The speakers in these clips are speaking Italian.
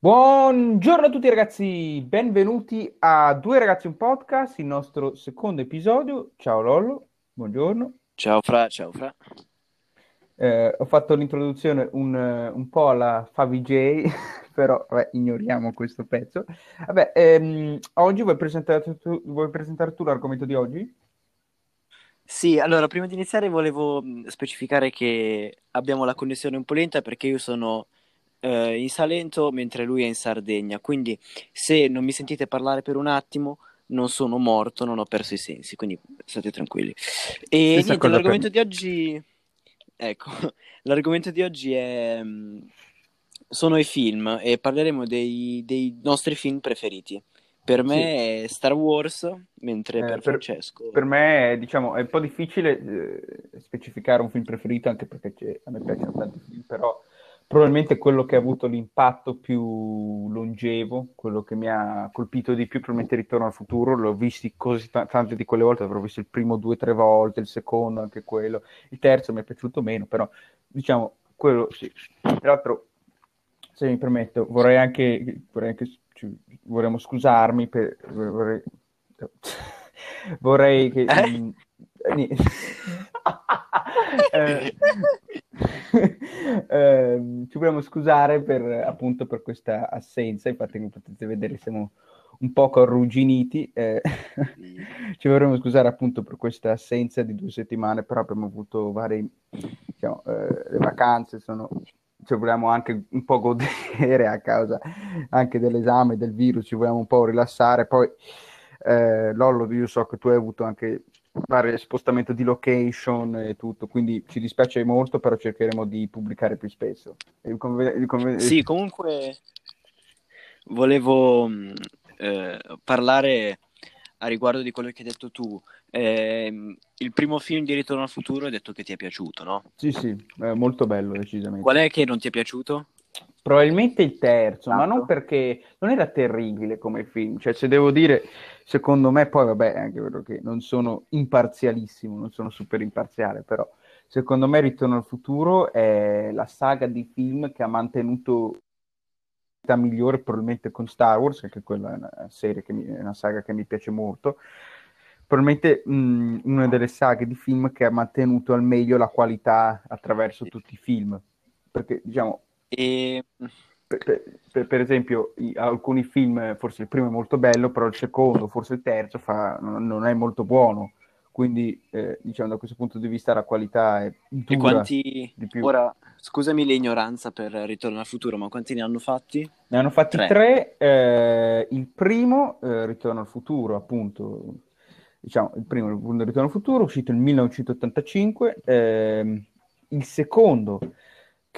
Buongiorno a tutti ragazzi, benvenuti a Due ragazzi un podcast, il nostro secondo episodio. Ciao Lollo, buongiorno. Ciao Fra, ciao Fra. Eh, ho fatto l'introduzione un, un po' alla Favi J, però vabbè, ignoriamo questo pezzo. Vabbè, ehm, oggi vuoi presentare tu, vuoi presentare tu l'argomento di oggi? Sì, allora prima di iniziare volevo specificare che abbiamo la connessione un po' lenta perché io sono eh, in Salento mentre lui è in Sardegna, quindi se non mi sentite parlare per un attimo non sono morto, non ho perso i sensi, quindi state tranquilli. E Stessa niente, l'argomento per di oggi, ecco, l'argomento di oggi è, mm, sono i film e parleremo dei, dei nostri film preferiti. Per Sì, me è Star Wars, mentre eh, per per, Francesco... per me diciamo, è un po' difficile eh, specificare un film preferito, anche perché a me piacciono tanti film, però probabilmente quello che ha avuto l'impatto più longevo, quello che mi ha colpito di più, probabilmente Ritorno al futuro, l'ho visti così ta- tante di quelle volte, avrò visto il primo due o tre volte, il secondo anche quello, il terzo mi è piaciuto meno, però diciamo quello sì. Tra l'altro, se mi permetto, vorrei anche, vorrei anche ci- vorremmo scusarmi per, vorrei, vorrei che Eh? mh, ni- eh, ehm, ci vogliamo scusare per appunto per questa assenza, infatti come potete vedere siamo un poco arrugginiti, eh, ci vorremmo scusare appunto per questa assenza di due settimane, però abbiamo avuto varie, diciamo, eh, le vacanze sono, ci vogliamo anche un po' godere a causa anche dell'esame del virus, ci vogliamo un po' rilassare. Poi, eh, Lollo, io so che tu hai avuto anche vari spostamenti di location e tutto, quindi ci dispiace molto, però cercheremo di pubblicare più spesso. E come- come- Sì, comunque volevo mh, eh, parlare a riguardo di quello che hai detto tu. Ehm, il primo film di Ritorno al futuro hai detto che ti è piaciuto, no? Sì, sì, è molto bello, Qual decisamente. è che non ti è piaciuto? Probabilmente il terzo, ma non Tanto? perché non era terribile come film, cioè se devo dire, secondo me, poi vabbè, anche vero che non sono imparzialissimo, non sono super imparziale, però secondo me Ritorno al futuro è la saga di film che ha mantenuto la migliore probabilmente con Star Wars, anche quella è una serie che mi, è una saga che mi piace molto. Probabilmente mh, una delle saghe di film che ha mantenuto al meglio la qualità attraverso tutti i film, perché diciamo E per, per- per- esempio, alcuni film, forse il primo è molto bello, però il secondo, forse il terzo, fa- non, è molto buono. Quindi, eh, diciamo, da questo punto di vista la qualità è E dura quanti... di più. Ora, scusami l'ignoranza per Ritorno al futuro, ma quanti ne hanno fatti? Ne hanno fatti Tre. tre. eh, il primo, eh, Ritorno al futuro, appunto, diciamo, il primo, il Ritorno al futuro, uscito nel 1985. ehm, il secondo,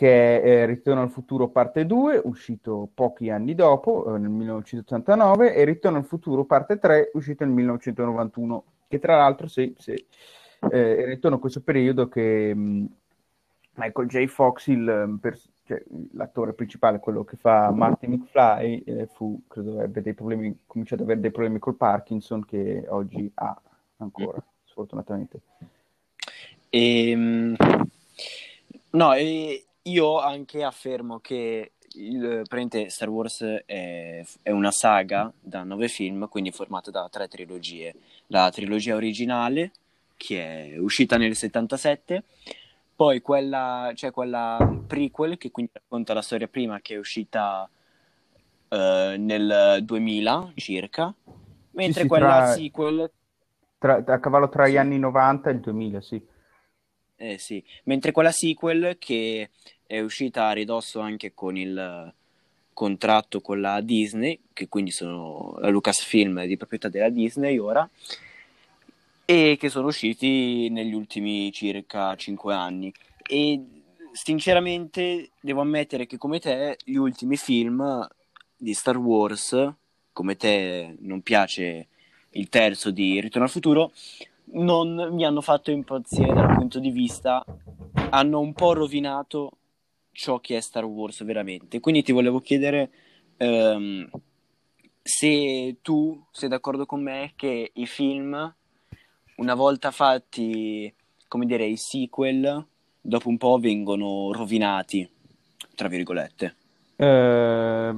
che è eh, Ritorno al futuro parte 2, uscito pochi anni dopo, eh, nel 1989, e Ritorno al futuro parte 3, uscito nel 1991, che tra l'altro se, se, eh, è ritorno a questo periodo che mh, Michael J. Fox, il, um, pers- cioè, l'attore principale, quello che fa Marty McFly, eh, fu, credo, ebbe dei problemi, cominciò ad avere dei problemi col Parkinson che oggi ha ancora, sfortunatamente. Ehm, no, e io anche affermo che il, Star Wars è, è una saga da nove film, quindi formata da tre trilogie. La trilogia originale, che è uscita nel 77, poi quella, c'è quella prequel, che quindi racconta la storia prima, che è uscita eh, nel 2000 circa, Sì, mentre sì, quella tra, sequel tra- a cavallo tra gli Sì. anni 90 e il 2000, sì. Eh sì, mentre quella sequel che è uscita a ridosso anche con il contratto con la Disney, che quindi sono la Lucasfilm di proprietà della Disney ora, e che sono usciti negli ultimi circa 5 anni. E sinceramente devo ammettere che come te gli ultimi film di Star Wars, come te non piace il terzo di Ritorno al futuro, non mi hanno fatto impazzire dal punto di vista, hanno un po' rovinato ciò che è Star Wars veramente. Quindi ti volevo chiedere ehm, se tu sei d'accordo con me che i film, una volta fatti, come dire, i sequel, dopo un po' vengono rovinati, tra virgolette. Eh,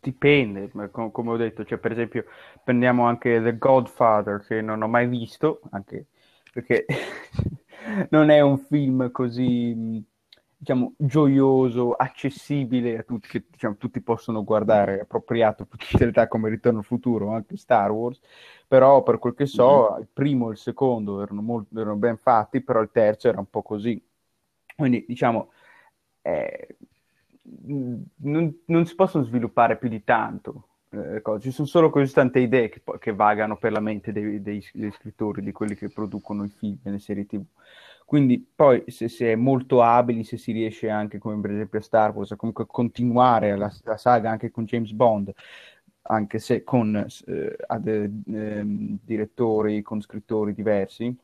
dipende, com- come ho detto, cioè, per esempio prendiamo anche The Godfather che non ho mai visto, anche perché non è un film così diciamo, gioioso, accessibile a tutti, che diciamo, tutti possono guardare, appropriato per tutte le età come Ritorno al futuro, anche Star Wars, però per quel che so, mm-hmm. il primo e il secondo erano, molto, erano ben fatti, però il terzo era un po' così. Quindi, diciamo, eh, non, non, si possono sviluppare più di tanto. Eh, ci sono solo così tante idee che, che vagano per la mente dei, dei, dei, scrittori, di quelli che producono i film e le serie TV. Quindi poi se si è molto abili, se si riesce anche, come per esempio a Star Wars, a comunque continuare la, la saga anche con James Bond, anche se con eh, ad, eh, direttori, con scrittori diversi,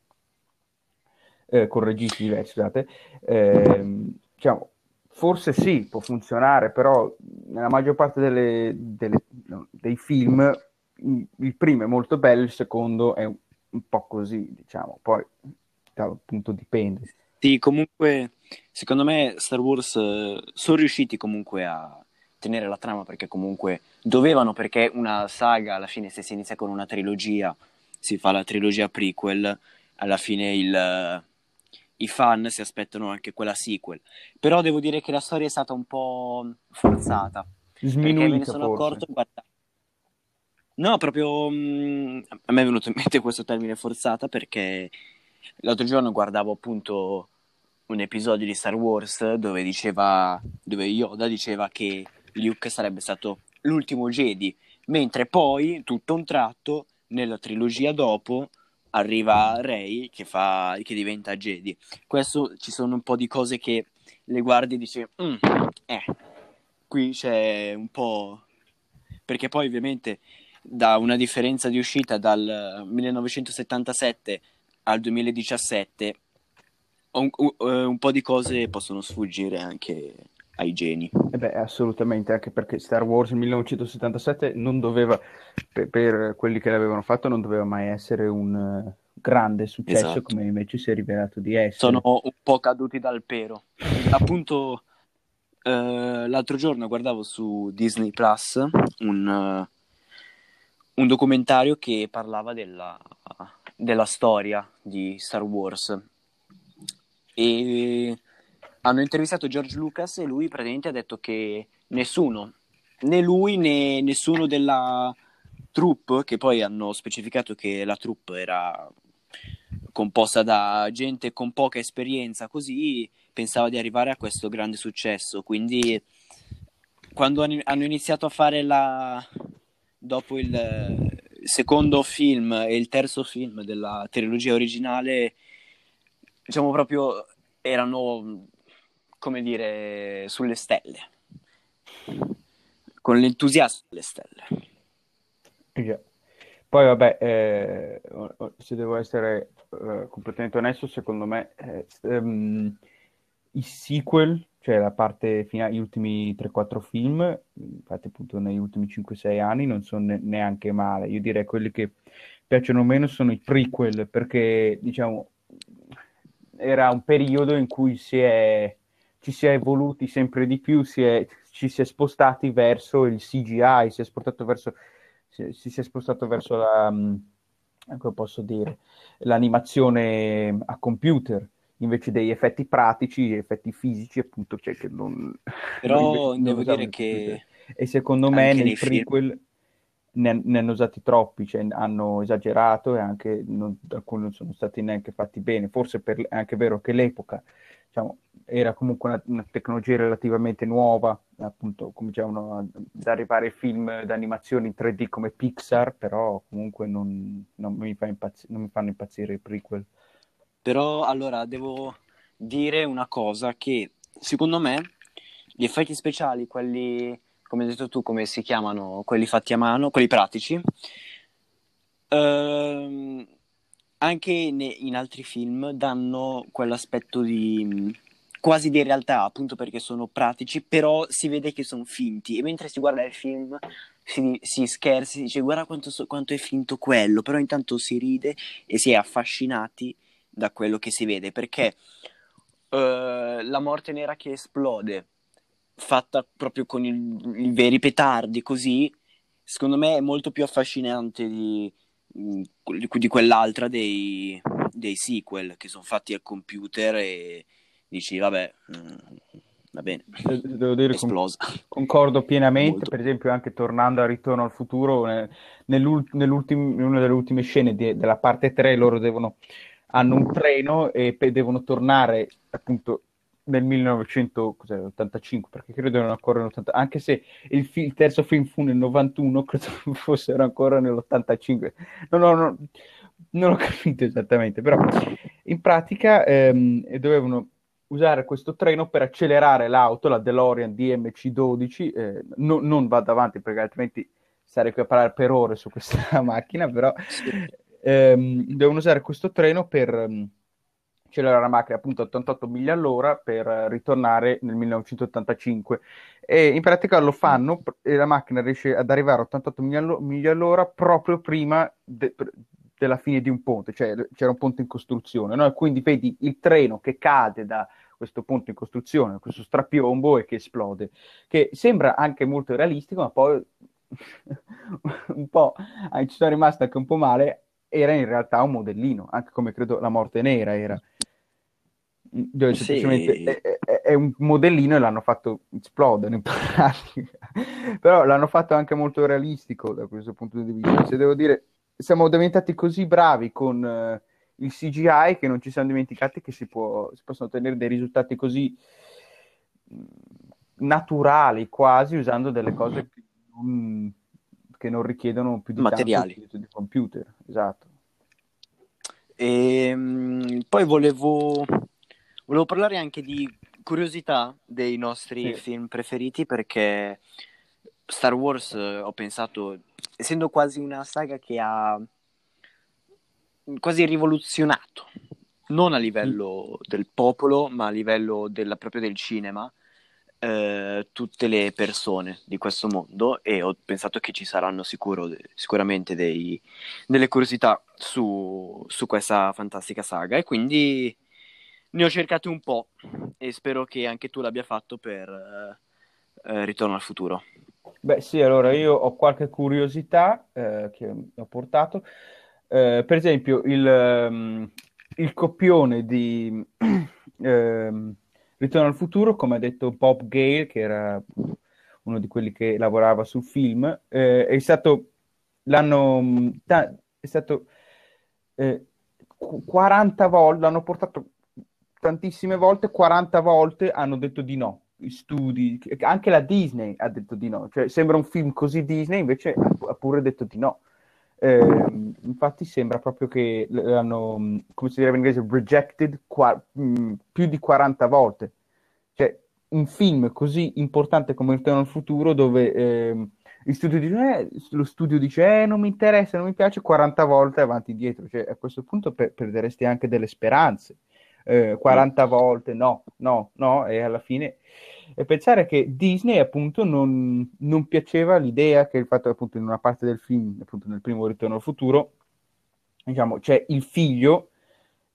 eh, con registi diversi, scusate, ehm, diciamo, forse sì, può funzionare, però nella maggior parte delle, delle, no, dei film il primo è molto bello, il secondo è un, un po' così, diciamo, poi appunto dipende. Sì, comunque, secondo me Star Wars eh, sono riusciti comunque a tenere la trama perché comunque dovevano, perché una saga alla fine se si inizia con una trilogia, si fa la trilogia prequel, alla fine il, i fan si aspettano anche quella sequel. Però devo dire che la storia è stata un po' forzata. Sminuita, perché me ne sono forse. accorto guardando. No, proprio mh, mm, a me è venuto in mente questo termine forzata perché L'altro giorno guardavo appunto un episodio di Star Wars dove diceva, dove Yoda diceva che Luke sarebbe stato l'ultimo Jedi, mentre poi, tutto un tratto, nella trilogia dopo, arriva Rey che, fa, che diventa Jedi. Questo ci sono un po' di cose che le guardi e dici, mm, eh, qui c'è un po'... Perché poi ovviamente da una differenza di uscita dal 1977 al 2017 un, un, eh, un, po' di cose possono sfuggire anche ai geni. Eh beh, assolutamente, anche perché Star Wars 1977 non doveva, per, per, quelli che l'avevano fatto, non doveva mai essere un uh, grande successo esatto. come invece si è rivelato di essere. Sono un po' caduti dal pero. Appunto, uh, l'altro giorno guardavo su Disney Plus un, uh, un documentario che parlava della della storia di Star Wars. E hanno intervistato George Lucas e lui praticamente ha detto che nessuno, né lui né nessuno della troupe, che poi hanno specificato che la troupe era composta da gente con poca esperienza, così pensava di arrivare a questo grande successo. Quindi quando hanno iniziato a fare la dopo il secondo film e il terzo film della trilogia originale, diciamo proprio, erano, come dire, sulle stelle. Con l'entusiasmo sulle stelle. Yeah. Poi vabbè, eh, se devo essere eh, completamente onesto, secondo me eh, um, i sequel cioè la parte finale, gli ultimi 3-4 film, infatti appunto negli ultimi 5-6 anni non sono ne- neanche male. Io direi quelli che piacciono meno sono i prequel, perché diciamo era un periodo in cui si è, ci si è evoluti sempre di più, si è, ci si è spostati verso il CGI, si è, verso, si, si è spostato verso la, mm, come posso dire, l'animazione a computer invece degli effetti pratici, effetti fisici, appunto, cioè che non... Però devo dire che... E secondo me nei prequel film... ne, ne, hanno usati troppi, cioè hanno esagerato e anche non, alcuni non sono stati neanche fatti bene. Forse per, è anche vero che l'epoca diciamo, era comunque una, una, tecnologia relativamente nuova, appunto, cominciavano ad arrivare film d'animazione in 3D come Pixar, però comunque non, non, mi, fa impazz- non mi fanno impazzire i prequel. Però allora devo dire una cosa che secondo me gli effetti speciali, quelli come hai detto tu, come si chiamano, quelli fatti a mano, quelli pratici, ehm, anche ne, in altri film danno quell'aspetto di quasi di realtà, appunto perché sono pratici, però si vede che sono finti. E mentre si guarda il film si, si scherza, si dice guarda quanto, quanto è finto quello, però intanto si ride e si è affascinati da quello che si vede, perché uh, la morte nera che esplode fatta proprio con i veri petardi, così, secondo me è molto più affascinante di, di, quell'altra dei, dei sequel che sono fatti al computer e dici, vabbè, va bene, devo dire, esplosa. concordo pienamente, Molto. per esempio anche tornando a Ritorno al futuro, nell'ult- in una delle ultime scene di, della parte 3 loro devono, hanno un treno e pe- devono tornare appunto nel 1985, perché credo erano ancora nell'80, anche se il, fi- il, terzo film fu nel 91, credo fossero ancora nell'85. No, no, no, non ho capito esattamente, però in pratica ehm, dovevano usare questo treno per accelerare l'auto, la DeLorean DMC-12, eh, no, non vado avanti perché altrimenti sarei qui a parlare per ore su questa macchina, però ehm, devono usare questo treno per um, accelerare la macchina appunto a 88 miglia all'ora per ritornare nel 1985 e in pratica lo fanno e la macchina riesce ad arrivare a 88 miglia all'ora proprio prima de- della fine di un ponte, cioè c'era un ponte in costruzione, no? quindi vedi il treno che cade da questo ponte in costruzione, questo strapiombo e che esplode, che sembra anche molto realistico, ma poi un po' ci sono rimasto anche un po' male, era in realtà un modellino, anche come credo la morte nera era. Dove sì. semplicemente è, è, è, un modellino e l'hanno fatto esplodere in pratica. Però l'hanno fatto anche molto realistico da questo punto di vista. Se devo dire, siamo diventati così bravi con uh, il CGI che non ci siamo dimenticati che si, può, si possono ottenere dei risultati così mm, naturali quasi usando delle cose che non, che non richiedono più di materiali tanto di computer. Esatto. E, ehm, poi volevo, volevo parlare anche di curiosità dei nostri sì. film preferiti perché Star Wars ho pensato essendo quasi una saga che ha quasi rivoluzionato, non a livello mm. del popolo, ma a livello della, proprio del cinema, eh, tutte le persone di questo mondo e ho pensato che ci saranno sicuro, sicuramente dei, delle curiosità su, su questa fantastica saga e quindi ne ho cercate un po' e spero che anche tu l'abbia fatto per eh, Ritorno al futuro. Beh sì, allora io ho qualche curiosità eh, che ho portato. Eh, per esempio, il, um, il copione di um, Ritorno al futuro, come ha detto Bob Gale, che era uno di quelli che lavorava sul film, eh, è stato, l'hanno, ta- è stato 40 volte, l'hanno portato tantissime volte, 40 volte hanno detto di no studi, anche la Disney ha detto di no, cioè sembra un film così Disney, invece ha pure detto di no. Eh, infatti sembra proprio che l'hanno, come si direbbe in inglese, rejected qua, mh, più di 40 volte. Cioè, un film così importante come Ritorno al futuro dove eh, studio dice, eh, lo studio dice eh, non mi interessa, non mi piace 40 volte avanti e dietro. Cioè, a questo punto per- perderesti anche delle speranze. Eh, 40 volte no, no, no, e alla fine e pensare che Disney appunto non, non piaceva l'idea che il fatto appunto in una parte del film, appunto nel primo Ritorno al futuro, diciamo, c'è il figlio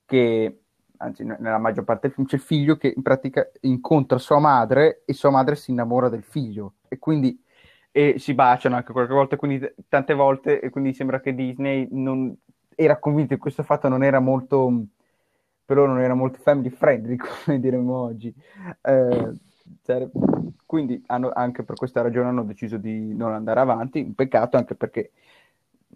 che, anzi nella maggior parte del film c'è il figlio che in pratica incontra sua madre e sua madre si innamora del figlio. E quindi e si baciano anche qualche volta, quindi tante volte, e quindi sembra che Disney non era convinto che questo fatto non era molto, per loro non era molto family friendly, come diremmo oggi. Eh, quindi hanno, anche per questa ragione hanno deciso di non andare avanti, un peccato anche perché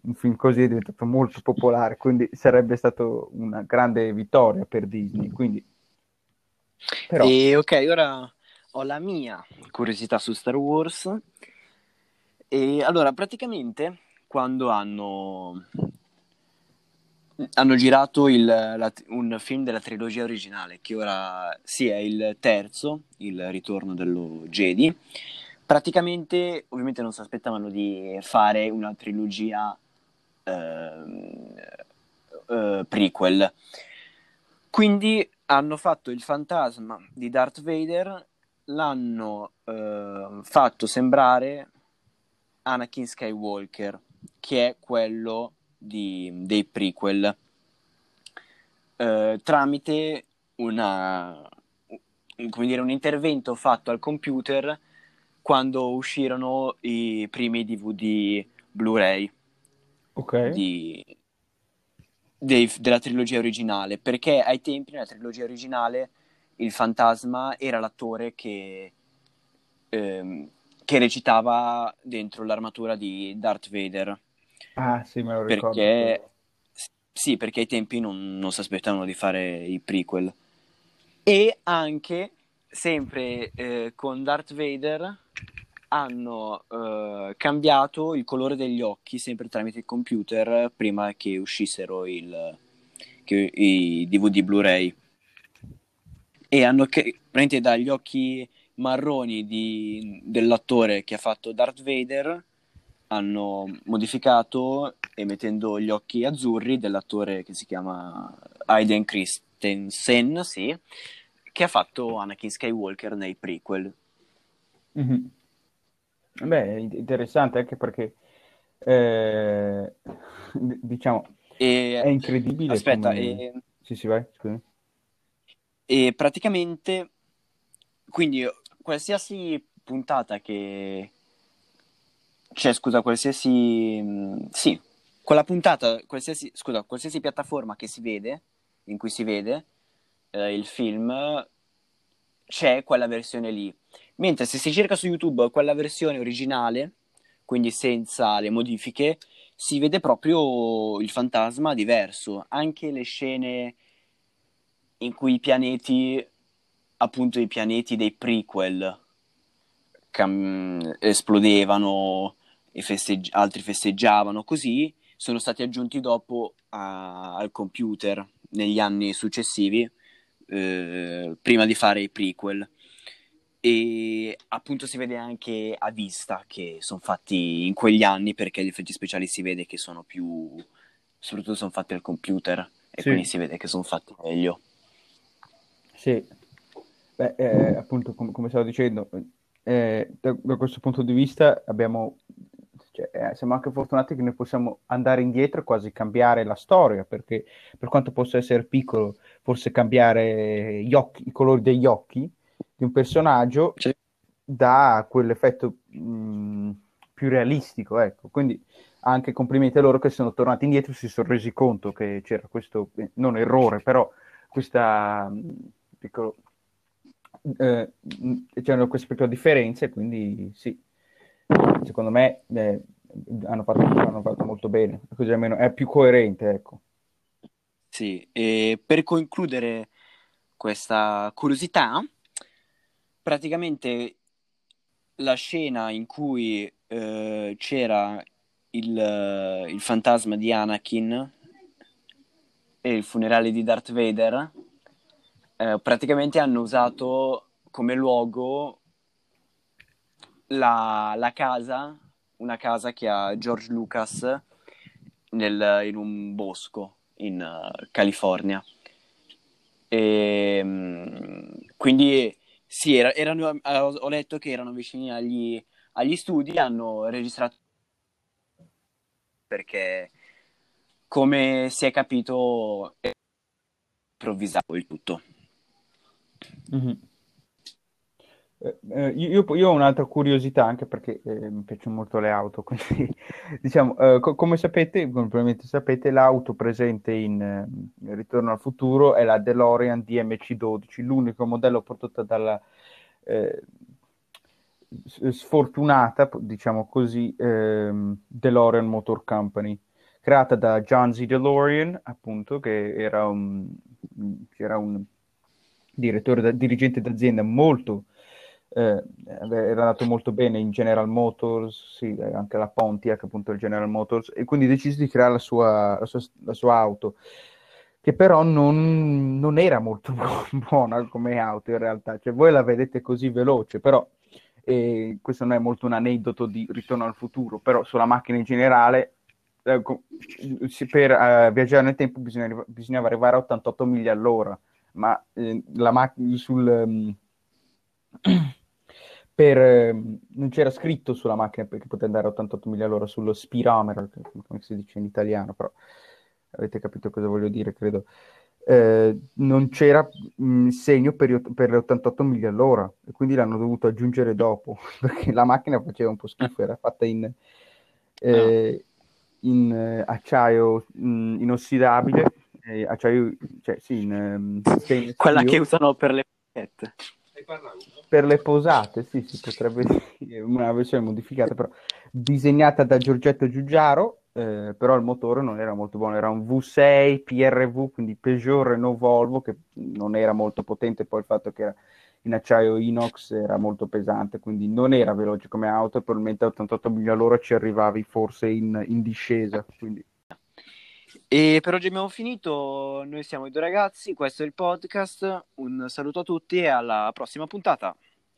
un film così è diventato molto popolare, quindi sarebbe stato una grande vittoria per Disney. Quindi... Però... E ok, ora ho la mia curiosità su Star Wars. E allora, praticamente, quando hanno hanno girato il, la, un film della trilogia originale, che ora sì è il terzo, il ritorno dello Jedi. Praticamente, ovviamente non si aspettavano di fare una trilogia eh, eh, prequel. Quindi hanno fatto il fantasma di Darth Vader, l'hanno eh, fatto sembrare Anakin Skywalker, che è quello di, dei prequel eh, tramite una, come dire, un intervento fatto al computer quando uscirono i primi DVD Blu-ray Ok. di- dei- della trilogia originale, perché ai tempi nella trilogia originale il fantasma era l'attore che, ehm, che recitava dentro l'armatura di Darth Vader. Ah, sì, me lo ricordo. Perché, sì, perché ai tempi non, non si aspettavano di fare i prequel. E anche, sempre eh, con Darth Vader, hanno eh, cambiato il colore degli occhi, sempre tramite il computer, prima che uscissero il, che- i DVD Blu-ray. E hanno praticamente dagli occhi marroni di- dell'attore che ha fatto Darth Vader hanno modificato e mettendo gli occhi azzurri dell'attore che si chiama Aiden Christensen, sì, che ha fatto Anakin Skywalker nei prequel. Mhm. Beh, in- interessante anche perché, eh, diciamo, E, è incredibile aspetta, come... e, Sì, sì, vai, scusa. e praticamente, quindi qualsiasi puntata che... Cioè, scusa, qualsiasi... mh, Sì, quella puntata, qualsiasi, scusa, qualsiasi piattaforma che si vede, in cui si vede eh, il film, c'è quella versione lì. Mentre se si cerca su YouTube quella versione originale, quindi senza le modifiche, si vede proprio il fantasma diverso. Anche le scene in cui i pianeti, appunto i pianeti dei prequel, cam- esplodevano e festeggi- altri festeggiavano, così sono stati aggiunti dopo a- al computer negli anni successivi, eh, prima di fare i prequel. E appunto si vede anche a vista che sono fatti in quegli anni perché gli effetti speciali si vede che sono più, soprattutto sono fatti al computer e Sì. quindi si vede che sono fatti meglio. Sì, Beh, eh, appunto, com- come stavo dicendo, eh, da, da questo punto di vista abbiamo, cioè, eh, siamo anche fortunati che noi possiamo andare indietro e quasi cambiare la storia, perché per quanto possa essere piccolo, forse cambiare gli occhi, i colori degli occhi di un personaggio Sì. dà quell'effetto mh, più realistico, ecco. Quindi anche complimenti a loro che sono tornati indietro e si sono resi conto che c'era questo, eh, non errore, però questa mh, piccolo, eh, mh, c'erano queste piccole differenze, quindi sì, secondo me eh, hanno fatto, hanno fatto molto bene, così almeno è più coerente, ecco. Sì, e per concludere questa curiosità, praticamente la scena in cui eh, c'era il, il fantasma di Anakin e il funerale di Darth Vader, eh, praticamente hanno usato come luogo la, la casa, una casa che ha George Lucas nel- in un bosco in eh, California. E, mm, quindi sì, era- erano, eh, ho letto che erano vicini agli, agli studi, hanno registrato perché come si è capito è improvvisato il tutto. Mhm. Eh, eh, io, io ho un'altra curiosità anche perché eh, mi piacciono molto le auto, quindi diciamo, eh, co- come sapete, probabilmente sapete, l'auto presente in eh, Ritorno al futuro è la DeLorean DMC-12, l'unico modello prodotto dalla eh, sfortunata, diciamo così, ehm, DeLorean Motor Company, creata da John Z. DeLorean, appunto, che era un, era un direttore, da- dirigente d'azienda molto eh, era andato molto bene in General Motors, sì, anche la Pontiac, appunto il General Motors, e quindi decise di creare la sua, la sua, la sua auto, che però non, non era molto bu- buona come auto in realtà, cioè voi la vedete così veloce, però eh, questo non è molto un aneddoto di Ritorno al futuro, però sulla macchina in generale, eh, per eh, viaggiare nel tempo bisogna- bisognava arrivare a 88 miglia all'ora, ma eh, la macchina sul... ehm, per, ehm, non c'era scritto sulla macchina perché poteva andare a 88 miglia all'ora sullo speedometer, che- come si dice in italiano, però avete capito cosa voglio dire, credo. eh, non c'era mh, segno per, per, le 88 miglia all'ora e quindi l'hanno dovuto aggiungere dopo perché la macchina faceva un po' schifo, era fatta in, eh, in eh, acciaio mh, inossidabile, eh, acciaio, cioè sì, in, um, quella che usano per le pacchette. Per le posate, sì, si potrebbe dire una versione modificata, però disegnata da Giorgetto Giugiaro, eh, però il motore non era molto buono, era un V6 PRV, quindi Peugeot Renault Volvo, che non era molto potente, poi il fatto che era in acciaio inox era molto pesante, quindi non era veloce come auto, probabilmente a 88 miglia all'ora ci arrivavi forse in, in discesa. Quindi. E per oggi abbiamo finito, noi siamo i due ragazzi, questo è il podcast, un saluto a tutti e alla prossima puntata.